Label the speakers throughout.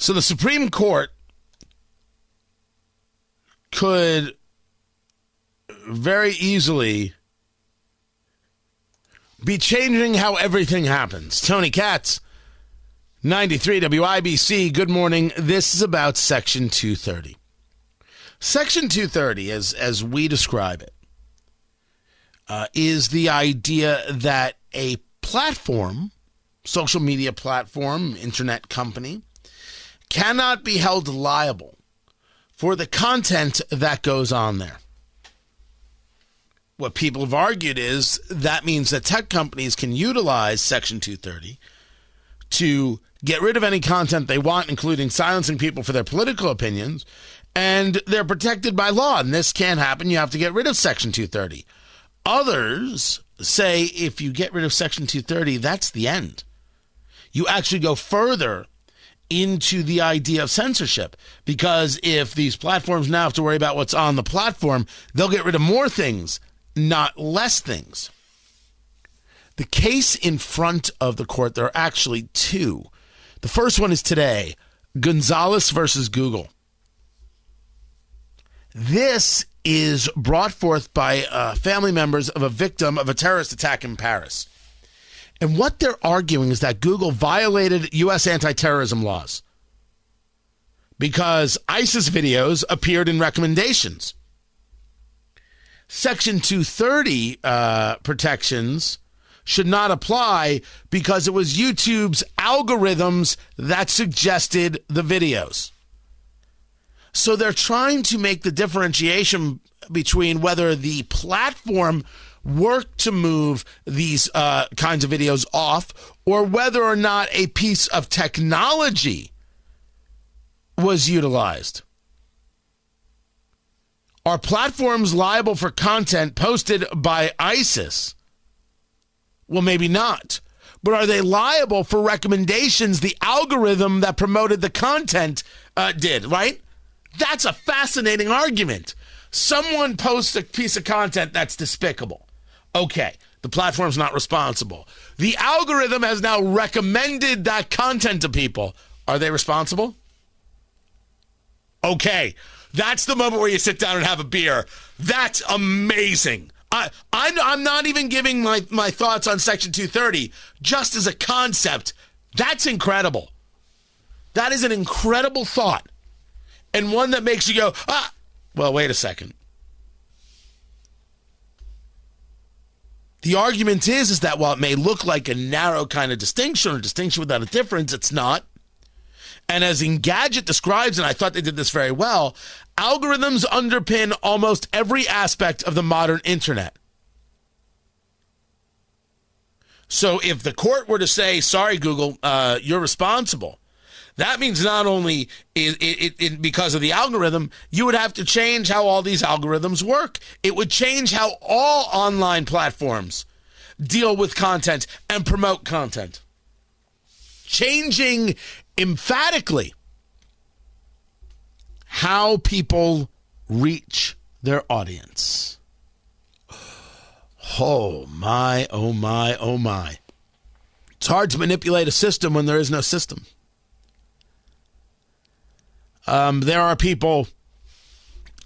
Speaker 1: So the Supreme Court could very easily be changing how everything happens. Tony Katz, 93 WIBC. Good morning. This is about Section 230. Section 230, as, as we describe it, uh, is the idea that a platform, social media platform, internet company, cannot be held liable for the content that goes on there what people have argued is that means that tech companies can utilize Section 230 to get rid of any content they want, including silencing people for their political opinions, and they're protected by law. And this can't happen. You have to get rid of Section 230. Others say if you get rid of Section 230, that's the end. You actually go further into the idea of censorship because if these platforms now have to worry about what's on the platform, they'll get rid of more things not less things. The case in front of the court, there are actually two. The first one is today Gonzalez versus Google. This is brought forth by uh, family members of a victim of a terrorist attack in Paris. And what they're arguing is that Google violated U.S. anti terrorism laws because ISIS videos appeared in recommendations. Section 230 uh, protections should not apply because it was YouTube's algorithms that suggested the videos. So they're trying to make the differentiation between whether the platform worked to move these uh, kinds of videos off or whether or not a piece of technology was utilized. Are platforms liable for content posted by ISIS? Well, maybe not. But are they liable for recommendations the algorithm that promoted the content uh, did, right? That's a fascinating argument. Someone posts a piece of content that's despicable. Okay, the platform's not responsible. The algorithm has now recommended that content to people. Are they responsible? Okay, that's the moment where you sit down and have a beer. That's amazing. I, I'm, I'm not even giving my, my thoughts on Section 230 just as a concept. That's incredible. That is an incredible thought. And one that makes you go, ah, well, wait a second. The argument is, is that while it may look like a narrow kind of distinction or distinction without a difference, it's not. And as Engadget describes, and I thought they did this very well, algorithms underpin almost every aspect of the modern internet. So if the court were to say, sorry, Google, uh, you're responsible, that means not only because of the algorithm, you would have to change how all these algorithms work. It would change how all online platforms deal with content and promote content. Changing emphatically how people reach their audience. Oh my, oh my, oh my. It's hard to manipulate a system when there is no system. Um, there are people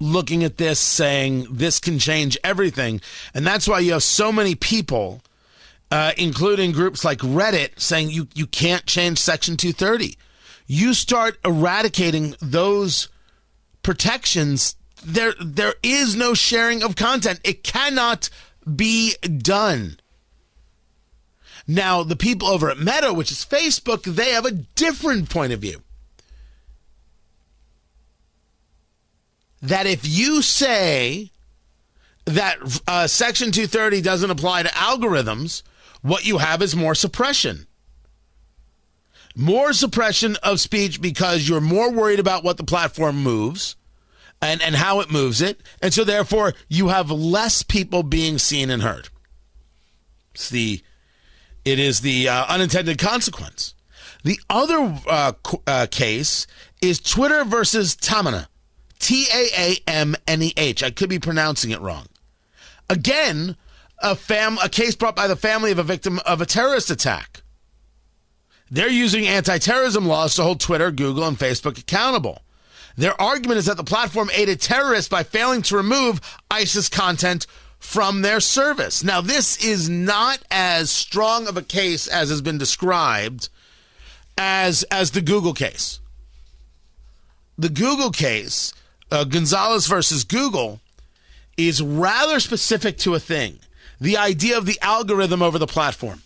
Speaker 1: looking at this saying this can change everything. And that's why you have so many people uh, including groups like Reddit, saying you, you can't change Section 230. You start eradicating those protections, there there is no sharing of content. It cannot be done. Now, the people over at Meta, which is Facebook, they have a different point of view. That if you say that uh, Section 230 doesn't apply to algorithms, what you have is more suppression. more suppression of speech because you're more worried about what the platform moves and, and how it moves it. And so therefore you have less people being seen and heard. It's the it is the uh, unintended consequence. The other uh, uh, case is Twitter versus Taamneh. T A A M N E H. I could be pronouncing it wrong. Again, a fam a case brought by the family of a victim of a terrorist attack. They're using anti-terrorism laws to hold Twitter, Google, and Facebook accountable. Their argument is that the platform aided terrorists by failing to remove ISIS content from their service. Now, this is not as strong of a case as has been described as as the Google case. The Google case, uh, Gonzalez versus Google, is rather specific to a thing: the idea of the algorithm over the platform,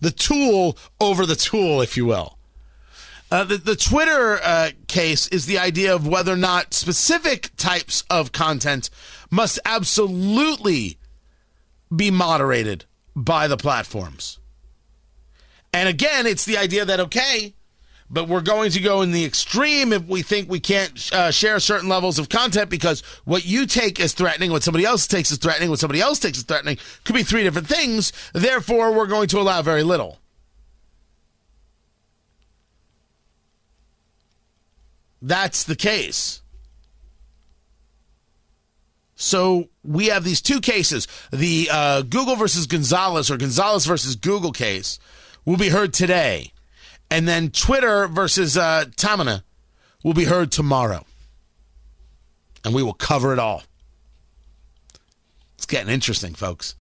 Speaker 1: the tool over the tool, if you will. Uh, the, the Twitter uh, case is the idea of whether or not specific types of content must absolutely be moderated by the platforms. And again, it's the idea that, okay, but we're going to go in the extreme if we think we can't uh, share certain levels of content because what you take as threatening, what somebody else takes as threatening, what somebody else takes as threatening could be three different things. Therefore, we're going to allow very little. That's the case. So we have these two cases. The uh, Google versus Gonzalez or Gonzalez versus Google case will be heard today. And then Twitter versus uh, Taamneh will be heard tomorrow. And we will cover it all. It's getting interesting, folks.